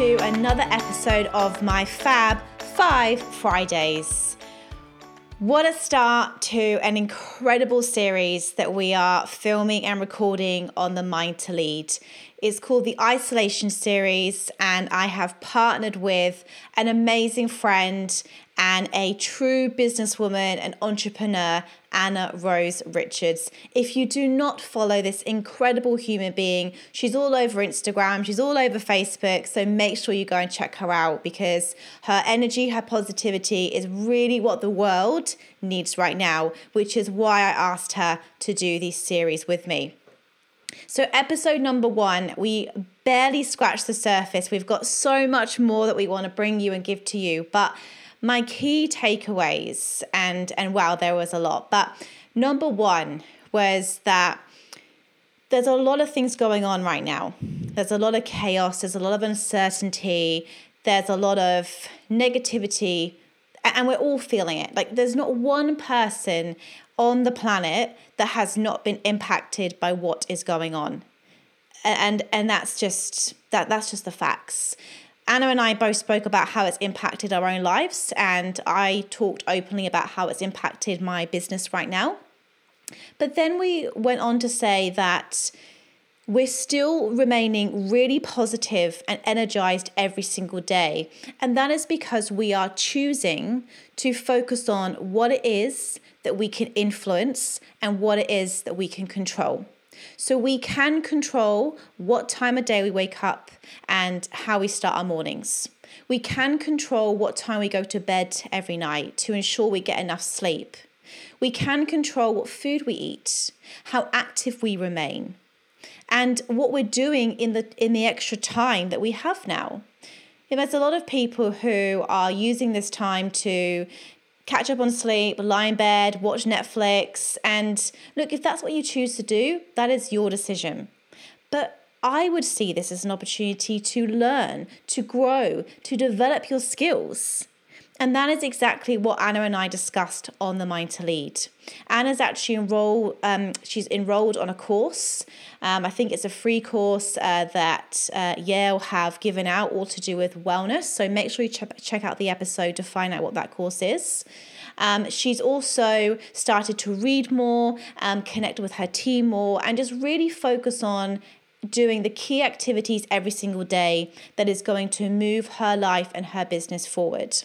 to another episode of my Fab Five Fridays. What a start to an incredible series that we are filming and recording on the Mind to Lead. It's called the Isolation Series, and I have partnered with an amazing friend and a true businesswoman and entrepreneur, Anna Rose Richards. If you do not follow this incredible human being, she's all over Instagram, she's all over Facebook, so make sure you go and check her out because her energy, her positivity is really what the world needs right now, which is why I asked her to do this series with me. So, episode number one, we barely scratched the surface. We've got so much more that we want to bring you and give to you. But my key takeaways, and and wow, there was a lot. But number one was that there's a lot of things going on right now. There's a lot of chaos. There's a lot of uncertainty. There's a lot of negativity, and we're all feeling it. Like there's not one person on the planet that has not been impacted by what is going on and and that's just that that's just the facts Anna and I both spoke about how it's impacted our own lives, and I talked openly about how it's impacted my business right now. But then we went on to say that we're still remaining really positive and energized every single day. And that is because we are choosing to focus on what it is that we can influence and what it is that we can control. So we can control what time of day we wake up and how we start our mornings. We can control what time we go to bed every night to ensure we get enough sleep. We can control what food we eat, how active we remain, and what we're doing in the in the extra time that we have now. there's a lot of people who are using this time to catch up on sleep, lie in bed, watch Netflix. And look, if that's what you choose to do, that is your decision. But I would see this as an opportunity to learn, to grow, to develop your skills. And that is exactly what Anna and I discussed on the Mind to Lead. Anna's actually enrolled, um, she's enrolled on a course. Um, I think it's a free course uh, that uh, Yale have given out all to do with wellness. So make sure you ch- check out the episode to find out what that course is. Um, she's also started to read more, um, connect with her team more, and just really focus on doing the key activities every single day that is going to move her life and her business forward.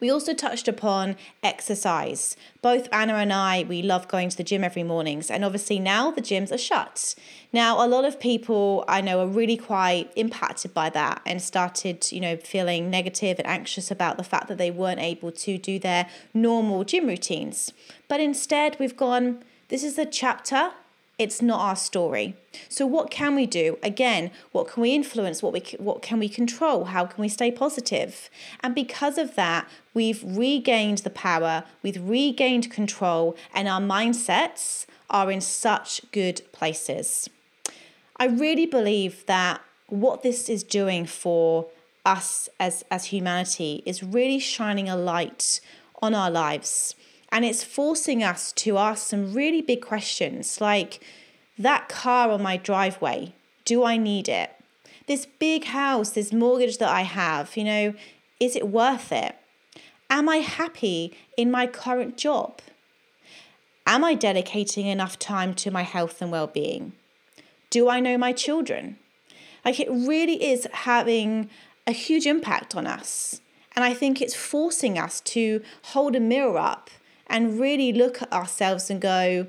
We also touched upon exercise. Both Anna and I, we love going to the gym every mornings, and obviously now the gyms are shut. Now, a lot of people I know are really quite impacted by that and started, you know, feeling negative and anxious about the fact that they weren't able to do their normal gym routines. But instead, we've gone, this is a chapter it's not our story. So what can we do? Again, what can we influence? What we what can we control? How can we stay positive? And because of that, we've regained the power, we've regained control, and our mindsets are in such good places. I really believe that what this is doing for us as as humanity is really shining a light on our lives and it's forcing us to ask some really big questions like that car on my driveway, do I need it? This big house, this mortgage that I have, you know, is it worth it? Am I happy in my current job? Am I dedicating enough time to my health and well being? Do I know my children? Like it really is having a huge impact on us. And I think it's forcing us to hold a mirror up and really look at ourselves and go,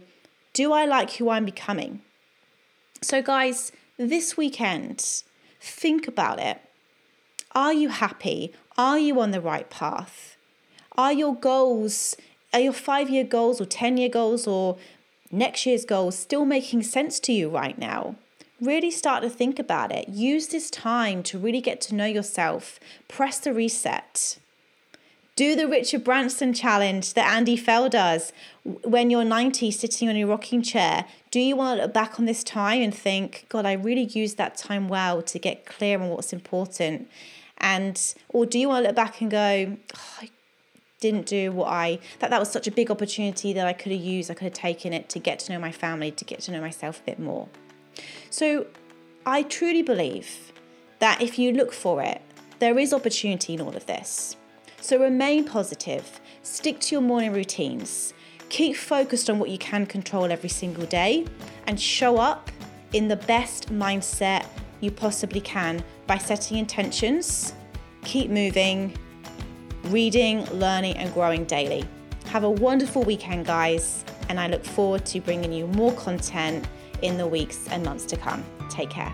do I like who I'm becoming? So, guys, this weekend, think about it. Are you happy? Are you on the right path? Are your goals, are your five year goals or 10 year goals or next year's goals still making sense to you right now? Really start to think about it. Use this time to really get to know yourself. Press the reset. Do the Richard Branson challenge that Andy Fell does when you're 90 sitting on your rocking chair. Do you want to look back on this time and think, God, I really used that time well to get clear on what's important? And or do you want to look back and go, oh, I didn't do what I that that was such a big opportunity that I could have used, I could have taken it to get to know my family, to get to know myself a bit more. So I truly believe that if you look for it, there is opportunity in all of this. So remain positive, stick to your morning routines, keep focused on what you can control every single day, and show up in the best mindset you possibly can by setting intentions, keep moving, reading, learning, and growing daily. Have a wonderful weekend, guys, and I look forward to bringing you more content in the weeks and months to come. Take care.